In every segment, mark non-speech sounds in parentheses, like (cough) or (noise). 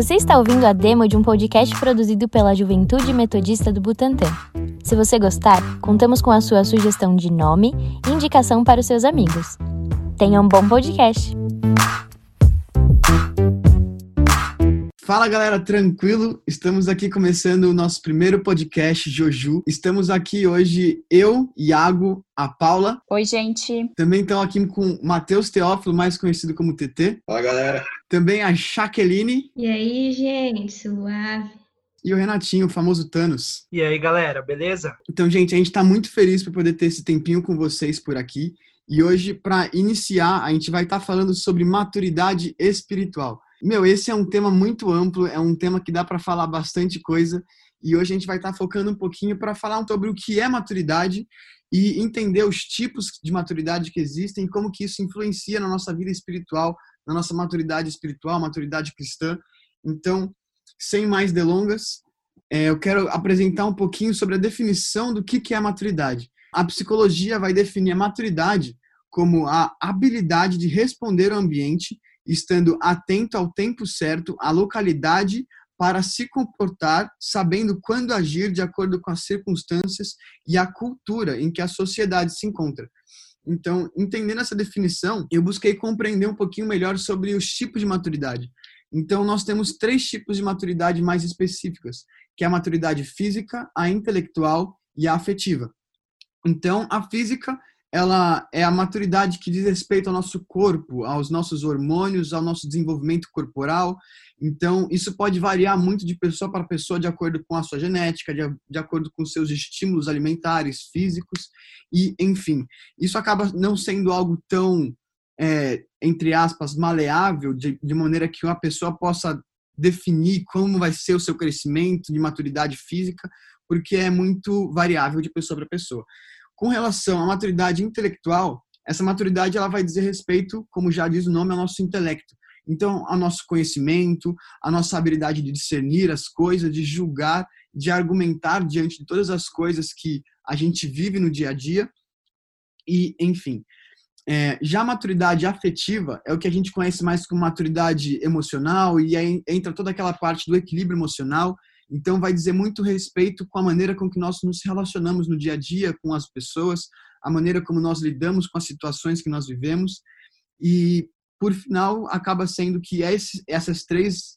Você está ouvindo a demo de um podcast produzido pela Juventude Metodista do Butantã. Se você gostar, contamos com a sua sugestão de nome e indicação para os seus amigos. Tenha um bom podcast! Fala galera, tranquilo? Estamos aqui começando o nosso primeiro podcast Joju. Estamos aqui hoje eu, Iago, a Paula. Oi, gente. Também estão aqui com Matheus Teófilo, mais conhecido como TT. Fala galera. Também a Jaqueline. E aí, gente, suave. E o Renatinho, o famoso Thanos. E aí, galera, beleza? Então, gente, a gente está muito feliz por poder ter esse tempinho com vocês por aqui. E hoje, para iniciar, a gente vai estar tá falando sobre maturidade espiritual. Meu, esse é um tema muito amplo, é um tema que dá para falar bastante coisa. E hoje a gente vai estar tá focando um pouquinho para falar sobre o que é maturidade e entender os tipos de maturidade que existem e como que isso influencia na nossa vida espiritual, na nossa maturidade espiritual, maturidade cristã. Então, sem mais delongas, é, eu quero apresentar um pouquinho sobre a definição do que, que é a maturidade. A psicologia vai definir a maturidade como a habilidade de responder ao ambiente estando atento ao tempo certo, à localidade, para se comportar, sabendo quando agir de acordo com as circunstâncias e a cultura em que a sociedade se encontra. Então, entendendo essa definição, eu busquei compreender um pouquinho melhor sobre os tipos de maturidade. Então, nós temos três tipos de maturidade mais específicas, que é a maturidade física, a intelectual e a afetiva. Então, a física ela é a maturidade que diz respeito ao nosso corpo, aos nossos hormônios, ao nosso desenvolvimento corporal. Então, isso pode variar muito de pessoa para pessoa, de acordo com a sua genética, de, de acordo com seus estímulos alimentares, físicos, e enfim. Isso acaba não sendo algo tão, é, entre aspas, maleável, de, de maneira que uma pessoa possa definir como vai ser o seu crescimento de maturidade física, porque é muito variável de pessoa para pessoa. Com relação à maturidade intelectual, essa maturidade ela vai dizer respeito, como já diz o nome, ao nosso intelecto. Então, ao nosso conhecimento, a nossa habilidade de discernir as coisas, de julgar, de argumentar diante de todas as coisas que a gente vive no dia a dia. E, enfim, é, já a maturidade afetiva é o que a gente conhece mais como maturidade emocional, e aí entra toda aquela parte do equilíbrio emocional, então, vai dizer muito respeito com a maneira com que nós nos relacionamos no dia a dia com as pessoas, a maneira como nós lidamos com as situações que nós vivemos. E, por final, acaba sendo que esse, essas três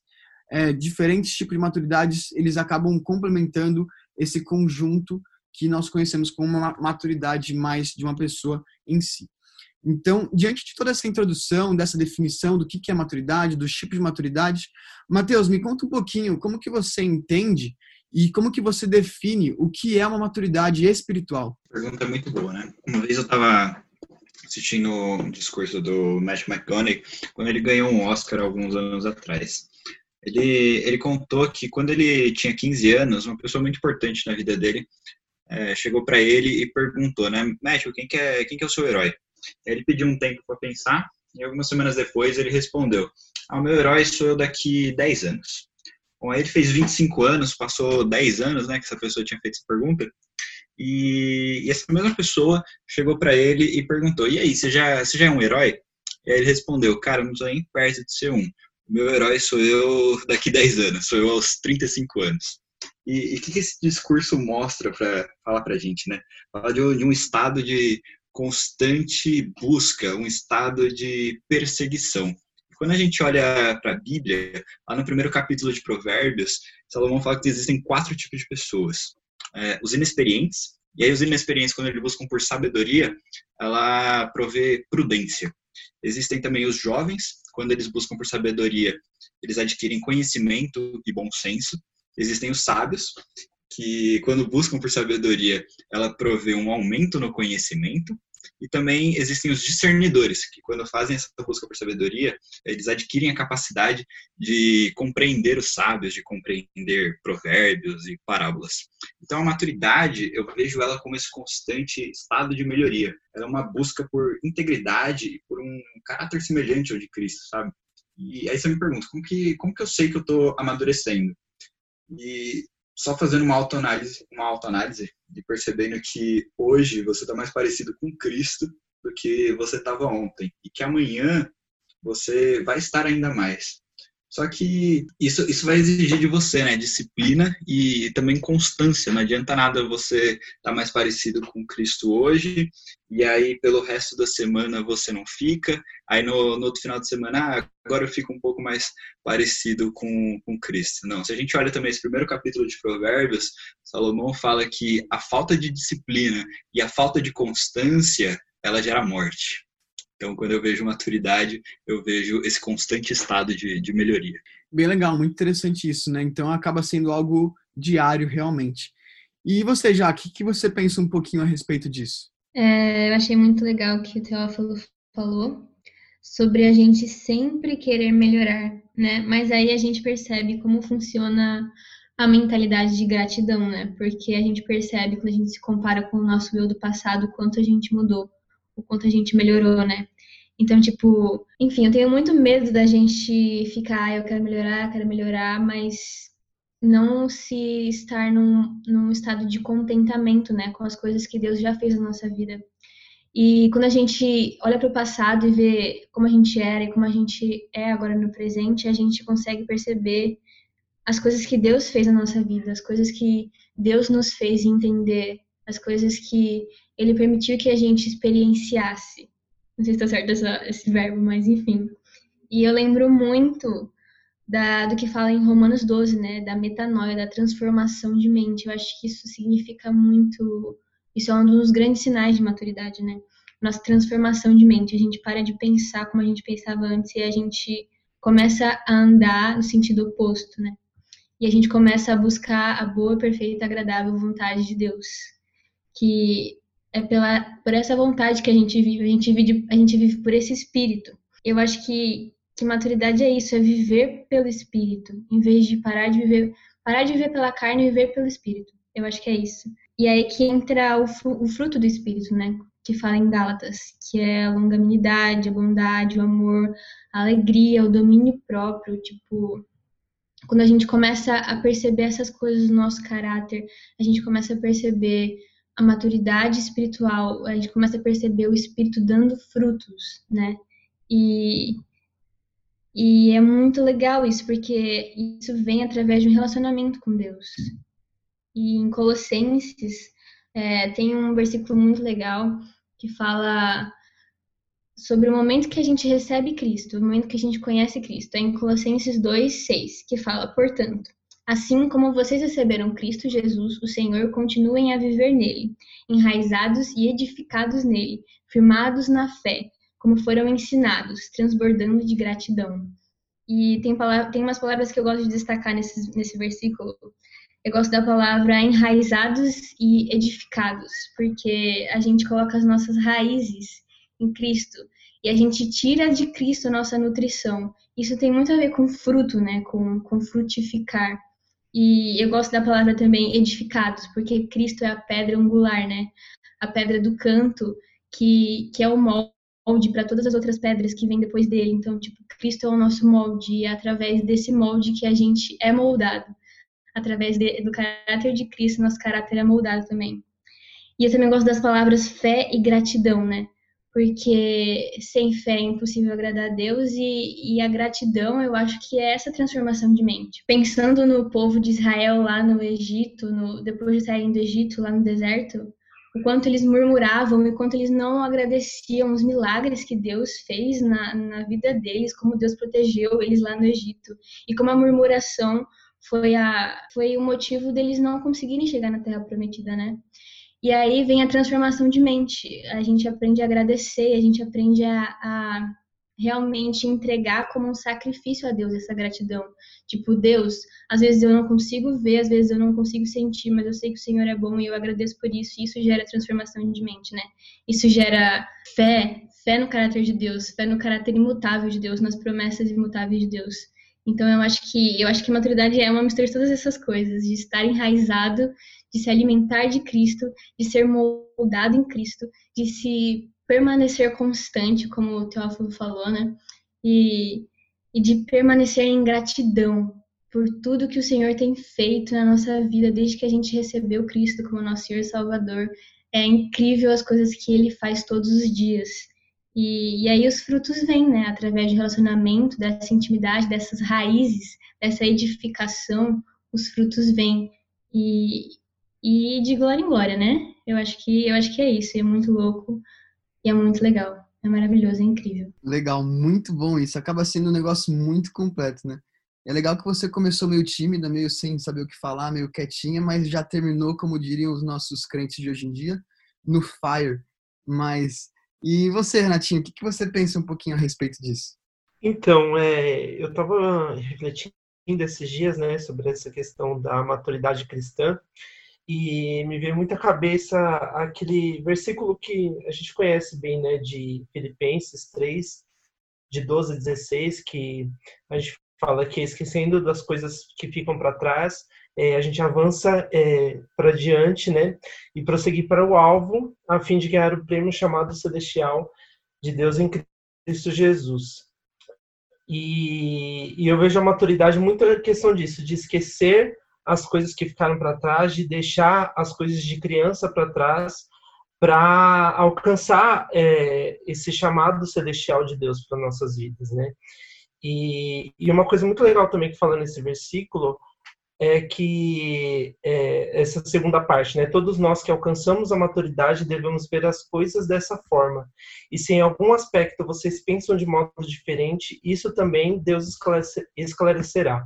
é, diferentes tipos de maturidades, eles acabam complementando esse conjunto que nós conhecemos como uma maturidade mais de uma pessoa em si. Então, diante de toda essa introdução, dessa definição do que é maturidade, dos tipos de maturidade, Mateus, me conta um pouquinho como que você entende e como que você define o que é uma maturidade espiritual. Pergunta muito boa, né? Uma vez eu estava assistindo um discurso do Matt McConaughey quando ele ganhou um Oscar alguns anos atrás. Ele, ele contou que quando ele tinha 15 anos, uma pessoa muito importante na vida dele é, chegou para ele e perguntou, né, Matthew, quem que é, quem que é o seu herói? Ele pediu um tempo para pensar e algumas semanas depois ele respondeu: ah, O meu herói sou eu daqui 10 anos. Bom, aí ele fez 25 anos, passou 10 anos, né, que essa pessoa tinha feito essa pergunta. E, e essa mesma pessoa chegou para ele e perguntou: E aí, você já, você já é um herói? E aí ele respondeu: Cara, não sou nem perto de ser um. Meu herói sou eu daqui 10 anos, sou eu aos 35 anos. E o que, que esse discurso mostra para falar para gente, né? Fala de, de um estado de constante busca, um estado de perseguição. Quando a gente olha para a Bíblia, lá no primeiro capítulo de Provérbios, Salomão fala que existem quatro tipos de pessoas: é, os inexperientes, e aí os inexperientes, quando eles buscam por sabedoria, ela provê prudência. Existem também os jovens, quando eles buscam por sabedoria, eles adquirem conhecimento e bom senso. Existem os sábios, que quando buscam por sabedoria, ela provê um aumento no conhecimento. E também existem os discernidores, que quando fazem essa busca por sabedoria, eles adquirem a capacidade de compreender os sábios, de compreender provérbios e parábolas. Então a maturidade, eu vejo ela como esse constante estado de melhoria. Ela é uma busca por integridade e por um caráter semelhante ao de Cristo, sabe? E aí você me pergunta, como que, como que eu sei que eu estou amadurecendo? E só fazendo uma autoanálise, uma autoanálise e percebendo que hoje você está mais parecido com Cristo do que você estava ontem e que amanhã você vai estar ainda mais. Só que isso, isso vai exigir de você, né? Disciplina e também constância. Não adianta nada você estar tá mais parecido com Cristo hoje e aí pelo resto da semana você não fica. Aí no, no outro final de semana, ah, agora eu fico um pouco mais parecido com, com Cristo. Não, se a gente olha também esse primeiro capítulo de Provérbios, Salomão fala que a falta de disciplina e a falta de constância, ela gera morte. Então, quando eu vejo maturidade, eu vejo esse constante estado de, de melhoria. Bem legal, muito interessante isso, né? Então, acaba sendo algo diário realmente. E você, já, o que, que você pensa um pouquinho a respeito disso? É, eu achei muito legal o que o Teófilo falou sobre a gente sempre querer melhorar, né? Mas aí a gente percebe como funciona a mentalidade de gratidão, né? Porque a gente percebe quando a gente se compara com o nosso eu do passado, o quanto a gente mudou, o quanto a gente melhorou, né? Então, tipo, enfim, eu tenho muito medo da gente ficar, ah, eu quero melhorar, quero melhorar, mas não se estar num, num estado de contentamento, né, com as coisas que Deus já fez na nossa vida. E quando a gente olha para o passado e vê como a gente era e como a gente é agora no presente, a gente consegue perceber as coisas que Deus fez na nossa vida, as coisas que Deus nos fez entender, as coisas que Ele permitiu que a gente experienciasse. Não sei se está certo essa, esse verbo, mas enfim. E eu lembro muito da, do que fala em Romanos 12, né? Da metanoia, da transformação de mente. Eu acho que isso significa muito. Isso é um dos grandes sinais de maturidade, né? Nossa transformação de mente. A gente para de pensar como a gente pensava antes e a gente começa a andar no sentido oposto, né? E a gente começa a buscar a boa, perfeita, agradável vontade de Deus. Que é pela, por essa vontade que a gente vive, a gente vive, a gente vive por esse espírito. Eu acho que, que maturidade é isso, é viver pelo espírito, em vez de parar de viver, parar de viver pela carne e viver pelo espírito. Eu acho que é isso. E aí que entra o, o fruto do espírito, né? Que fala em Gálatas, que é a longanimidade, a bondade, o amor, a alegria, o domínio próprio, tipo, quando a gente começa a perceber essas coisas no nosso caráter, a gente começa a perceber a maturidade espiritual, a gente começa a perceber o espírito dando frutos, né? E, e é muito legal isso, porque isso vem através de um relacionamento com Deus. E em Colossenses é, tem um versículo muito legal que fala sobre o momento que a gente recebe Cristo, o momento que a gente conhece Cristo. É em Colossenses 2, 6, que fala, portanto, Assim como vocês receberam Cristo Jesus, o Senhor, continuem a viver nele, enraizados e edificados nele, firmados na fé, como foram ensinados, transbordando de gratidão. E tem, palavra, tem umas palavras que eu gosto de destacar nesse, nesse versículo. Eu gosto da palavra enraizados e edificados, porque a gente coloca as nossas raízes em Cristo e a gente tira de Cristo a nossa nutrição. Isso tem muito a ver com fruto, né? Com, com frutificar. E eu gosto da palavra também edificados, porque Cristo é a pedra angular, né? A pedra do canto, que, que é o molde para todas as outras pedras que vêm depois dele. Então, tipo, Cristo é o nosso molde, e é através desse molde que a gente é moldado. Através de, do caráter de Cristo, nosso caráter é moldado também. E eu também gosto das palavras fé e gratidão, né? Porque sem fé é impossível agradar a Deus e, e, a gratidão eu acho que é essa transformação de mente. Pensando no povo de Israel lá no Egito, no, depois de saírem do Egito, lá no deserto, o quanto eles murmuravam e quanto eles não agradeciam os milagres que Deus fez na, na vida deles, como Deus protegeu eles lá no Egito e como a murmuração foi, a, foi o motivo deles não conseguirem chegar na Terra Prometida, né? E aí vem a transformação de mente. A gente aprende a agradecer, a gente aprende a, a realmente entregar como um sacrifício a Deus essa gratidão. Tipo, Deus, às vezes eu não consigo ver, às vezes eu não consigo sentir, mas eu sei que o Senhor é bom e eu agradeço por isso. E isso gera transformação de mente, né? Isso gera fé, fé no caráter de Deus, fé no caráter imutável de Deus, nas promessas imutáveis de Deus. Então eu acho que eu acho que maturidade é uma mistura de todas essas coisas, de estar enraizado de se alimentar de Cristo, de ser moldado em Cristo, de se permanecer constante, como o Teófilo falou, né? E, e de permanecer em gratidão por tudo que o Senhor tem feito na nossa vida desde que a gente recebeu Cristo como nosso Senhor e Salvador. É incrível as coisas que Ele faz todos os dias. E, e aí os frutos vêm, né? Através de relacionamento, dessa intimidade, dessas raízes, dessa edificação, os frutos vêm. E, e de glória em glória, né? Eu acho que eu acho que é isso. É muito louco e é muito legal. É maravilhoso, é incrível. Legal, muito bom isso. Acaba sendo um negócio muito completo, né? É legal que você começou meio tímida, meio sem saber o que falar, meio quietinha, mas já terminou, como diriam os nossos crentes de hoje em dia, no fire. Mas e você, Renatinho, o que, que você pensa um pouquinho a respeito disso? Então, é, eu estava refletindo esses dias, né, sobre essa questão da maturidade cristã e me veio muito à cabeça aquele versículo que a gente conhece bem, né, de Filipenses 3, de 12 a 16, que a gente fala que esquecendo das coisas que ficam para trás é, a gente avança é, para diante, né, e prosseguir para o alvo, a fim de ganhar o prêmio chamado celestial de Deus em Cristo Jesus. E, e eu vejo a maturidade muito a questão disso, de esquecer as coisas que ficaram para trás, de deixar as coisas de criança para trás, para alcançar é, esse chamado celestial de Deus para nossas vidas, né? E, e uma coisa muito legal também que fala nesse versículo é que é, essa segunda parte, né? Todos nós que alcançamos a maturidade devemos ver as coisas dessa forma. E se em algum aspecto vocês pensam de modo diferente, isso também Deus esclarece, esclarecerá.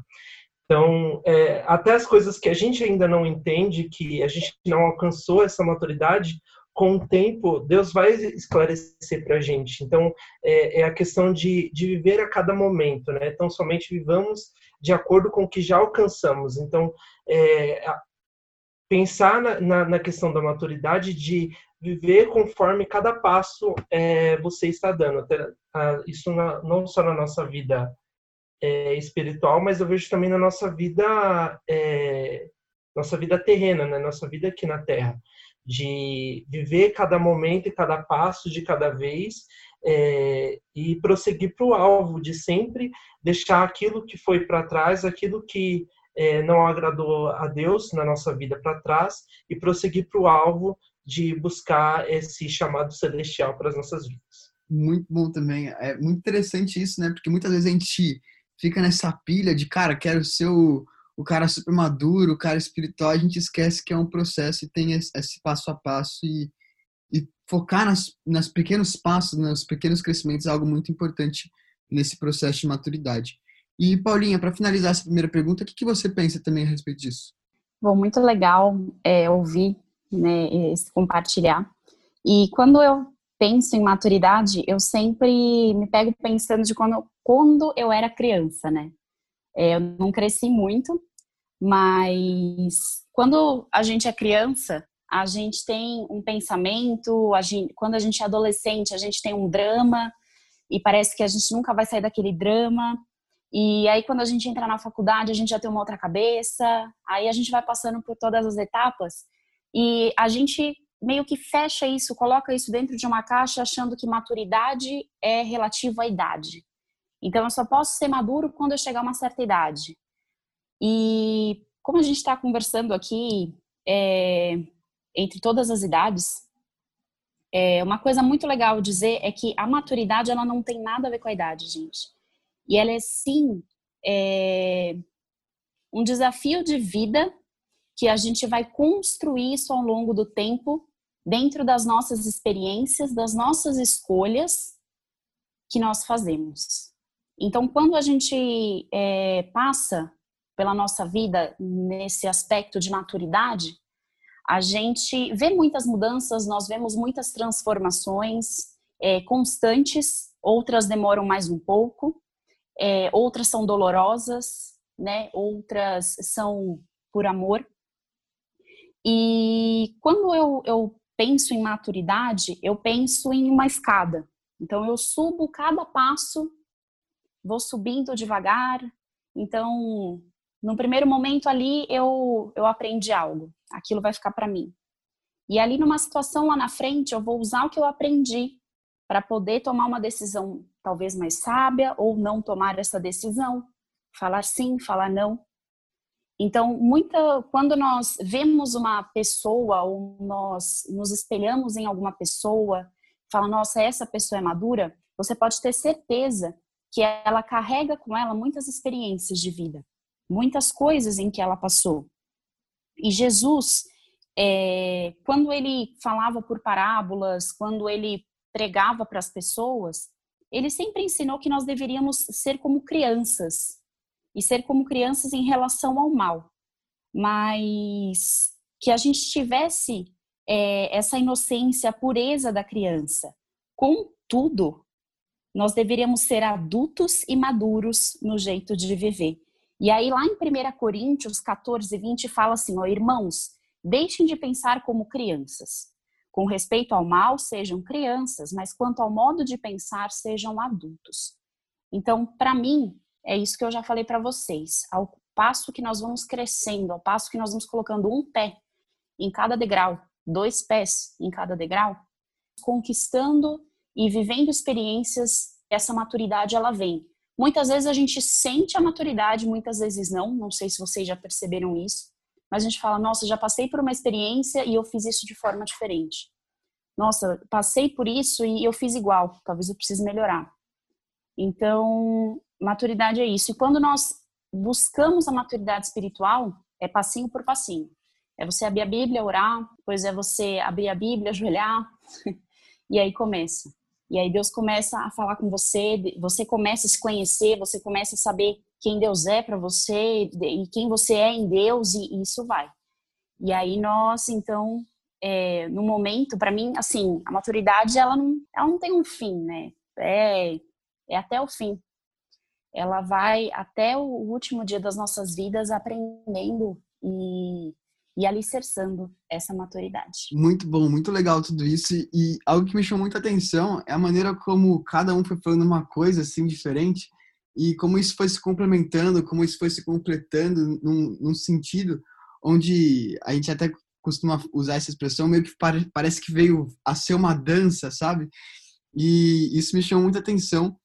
Então, é, até as coisas que a gente ainda não entende, que a gente não alcançou essa maturidade, com o tempo, Deus vai esclarecer para a gente. Então, é, é, a questão de, de viver a cada momento, né? Então, somente vivamos de acordo com o que já alcançamos. Então, é, pensar na, na, na, questão da maturidade de viver conforme cada passo é, você está dando. Isso na, não só na nossa vida é, espiritual, mas eu vejo também na nossa vida, é, nossa vida terrena, né? Nossa vida aqui na Terra de viver cada momento e cada passo de cada vez é, e prosseguir para o alvo, de sempre deixar aquilo que foi para trás, aquilo que é, não agradou a Deus na nossa vida para trás e prosseguir para o alvo de buscar esse chamado celestial para as nossas vidas. Muito bom também. É muito interessante isso, né? Porque muitas vezes a gente fica nessa pilha de, cara, quero ser o o cara super maduro, o cara espiritual, a gente esquece que é um processo e tem esse passo a passo e, e focar nas, nas pequenos passos, nos pequenos crescimentos é algo muito importante nesse processo de maturidade. E Paulinha, para finalizar essa primeira pergunta, o que, que você pensa também a respeito disso? Bom, muito legal é, ouvir, né, compartilhar. E quando eu penso em maturidade, eu sempre me pego pensando de quando, quando eu era criança, né? É, eu não cresci muito, mas quando a gente é criança, a gente tem um pensamento, a gente, quando a gente é adolescente, a gente tem um drama e parece que a gente nunca vai sair daquele drama. E aí quando a gente entra na faculdade, a gente já tem uma outra cabeça. Aí a gente vai passando por todas as etapas e a gente meio que fecha isso, coloca isso dentro de uma caixa achando que maturidade é relativo à idade. Então, eu só posso ser maduro quando eu chegar a uma certa idade. E como a gente está conversando aqui é, entre todas as idades, é, uma coisa muito legal dizer é que a maturidade ela não tem nada a ver com a idade, gente. E ela é sim é, um desafio de vida que a gente vai construir isso ao longo do tempo, dentro das nossas experiências, das nossas escolhas que nós fazemos. Então, quando a gente é, passa pela nossa vida nesse aspecto de maturidade, a gente vê muitas mudanças, nós vemos muitas transformações é, constantes, outras demoram mais um pouco, é, outras são dolorosas, né? Outras são por amor. E quando eu, eu penso em maturidade, eu penso em uma escada. Então eu subo cada passo vou subindo devagar. Então, no primeiro momento ali eu eu aprendi algo, aquilo vai ficar para mim. E ali numa situação lá na frente eu vou usar o que eu aprendi para poder tomar uma decisão talvez mais sábia ou não tomar essa decisão, falar sim, falar não. Então, muita quando nós vemos uma pessoa ou nós nos espelhamos em alguma pessoa fala, nossa, essa pessoa é madura, você pode ter certeza que ela carrega com ela muitas experiências de vida, muitas coisas em que ela passou. E Jesus, é, quando ele falava por parábolas, quando ele pregava para as pessoas, ele sempre ensinou que nós deveríamos ser como crianças e ser como crianças em relação ao mal, mas que a gente tivesse é, essa inocência, a pureza da criança. Contudo, nós deveríamos ser adultos e maduros no jeito de viver. E aí, lá em 1 Coríntios 14, 20, fala assim: ó, irmãos, deixem de pensar como crianças. Com respeito ao mal, sejam crianças, mas quanto ao modo de pensar, sejam adultos. Então, para mim, é isso que eu já falei para vocês. Ao passo que nós vamos crescendo, ao passo que nós vamos colocando um pé em cada degrau, dois pés em cada degrau, conquistando e vivendo experiências, essa maturidade ela vem. Muitas vezes a gente sente a maturidade, muitas vezes não. Não sei se vocês já perceberam isso, mas a gente fala: nossa, já passei por uma experiência e eu fiz isso de forma diferente. Nossa, passei por isso e eu fiz igual. Talvez eu precise melhorar. Então, maturidade é isso. E quando nós buscamos a maturidade espiritual, é passinho por passinho. É você abrir a Bíblia, orar, depois é você abrir a Bíblia, ajoelhar, (laughs) e aí começa. E aí Deus começa a falar com você, você começa a se conhecer, você começa a saber quem Deus é para você e quem você é em Deus e, isso vai. E aí nós, então, é, no momento, para mim, assim, a maturidade ela não, ela não tem um fim, né? É, é até o fim. Ela vai até o último dia das nossas vidas aprendendo e e alicerçando essa maturidade. Muito bom, muito legal tudo isso. E algo que me chamou muita atenção é a maneira como cada um foi falando uma coisa assim diferente e como isso foi se complementando, como isso foi se completando num, num sentido onde a gente até costuma usar essa expressão, meio que pare, parece que veio a ser uma dança, sabe? E isso me chamou muita atenção.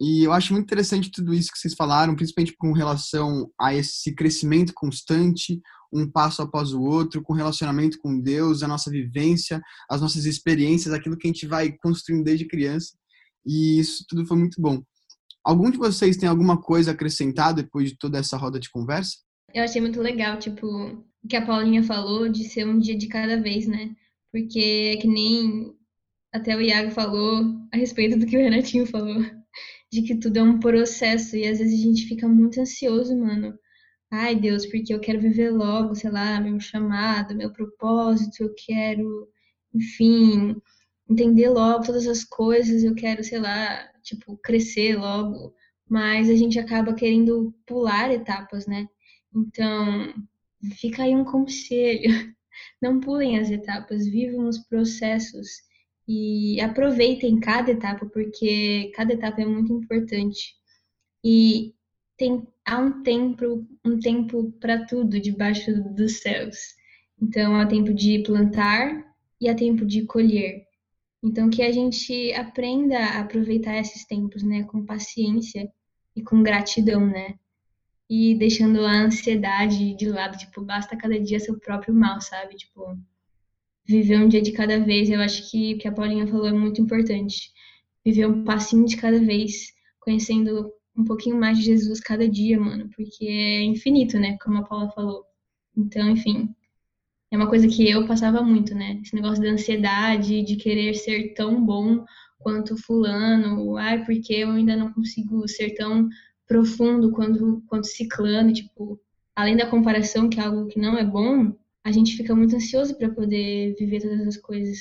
E eu acho muito interessante tudo isso que vocês falaram, principalmente com relação a esse crescimento constante, um passo após o outro, com relacionamento com Deus, a nossa vivência, as nossas experiências, aquilo que a gente vai construindo desde criança. E isso tudo foi muito bom. Algum de vocês tem alguma coisa a acrescentar depois de toda essa roda de conversa? Eu achei muito legal, tipo, o que a Paulinha falou de ser um dia de cada vez, né? Porque é que nem até o Iago falou a respeito do que o Renatinho falou, de que tudo é um processo e às vezes a gente fica muito ansioso, mano, ai Deus, porque eu quero viver logo, sei lá, meu chamado, meu propósito, eu quero, enfim, entender logo todas as coisas, eu quero, sei lá, tipo, crescer logo, mas a gente acaba querendo pular etapas, né? Então, fica aí um conselho. (laughs) Não pulem as etapas, vivam os processos e aproveitem cada etapa, porque cada etapa é muito importante. E tem, há um tempo, um tempo para tudo debaixo dos céus. Então há tempo de plantar e há tempo de colher. Então que a gente aprenda a aproveitar esses tempos, né, com paciência e com gratidão, né? E deixando a ansiedade de lado, tipo, basta cada dia seu próprio mal, sabe? Tipo, viver um dia de cada vez. Eu acho que o que a Paulinha falou é muito importante. Viver um passinho de cada vez, conhecendo um pouquinho mais de Jesus cada dia, mano, porque é infinito, né? Como a Paula falou. Então, enfim, é uma coisa que eu passava muito, né? Esse negócio da ansiedade, de querer ser tão bom quanto fulano, ai, porque eu ainda não consigo ser tão profundo quanto, quanto ciclano, tipo, além da comparação, que é algo que não é bom, a gente fica muito ansioso para poder viver todas as coisas.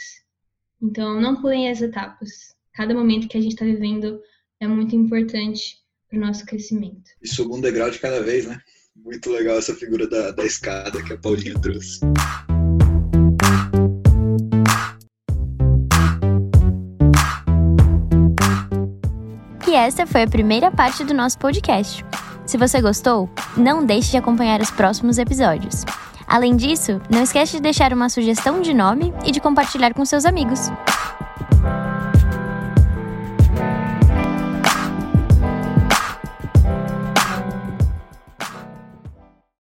Então, não pulem as etapas. Cada momento que a gente está vivendo é muito importante para o nosso crescimento. E suba um degrau de cada vez, né? Muito legal essa figura da, da escada que a Paulinha trouxe. E essa foi a primeira parte do nosso podcast. Se você gostou, não deixe de acompanhar os próximos episódios. Além disso, não esqueça de deixar uma sugestão de nome e de compartilhar com seus amigos.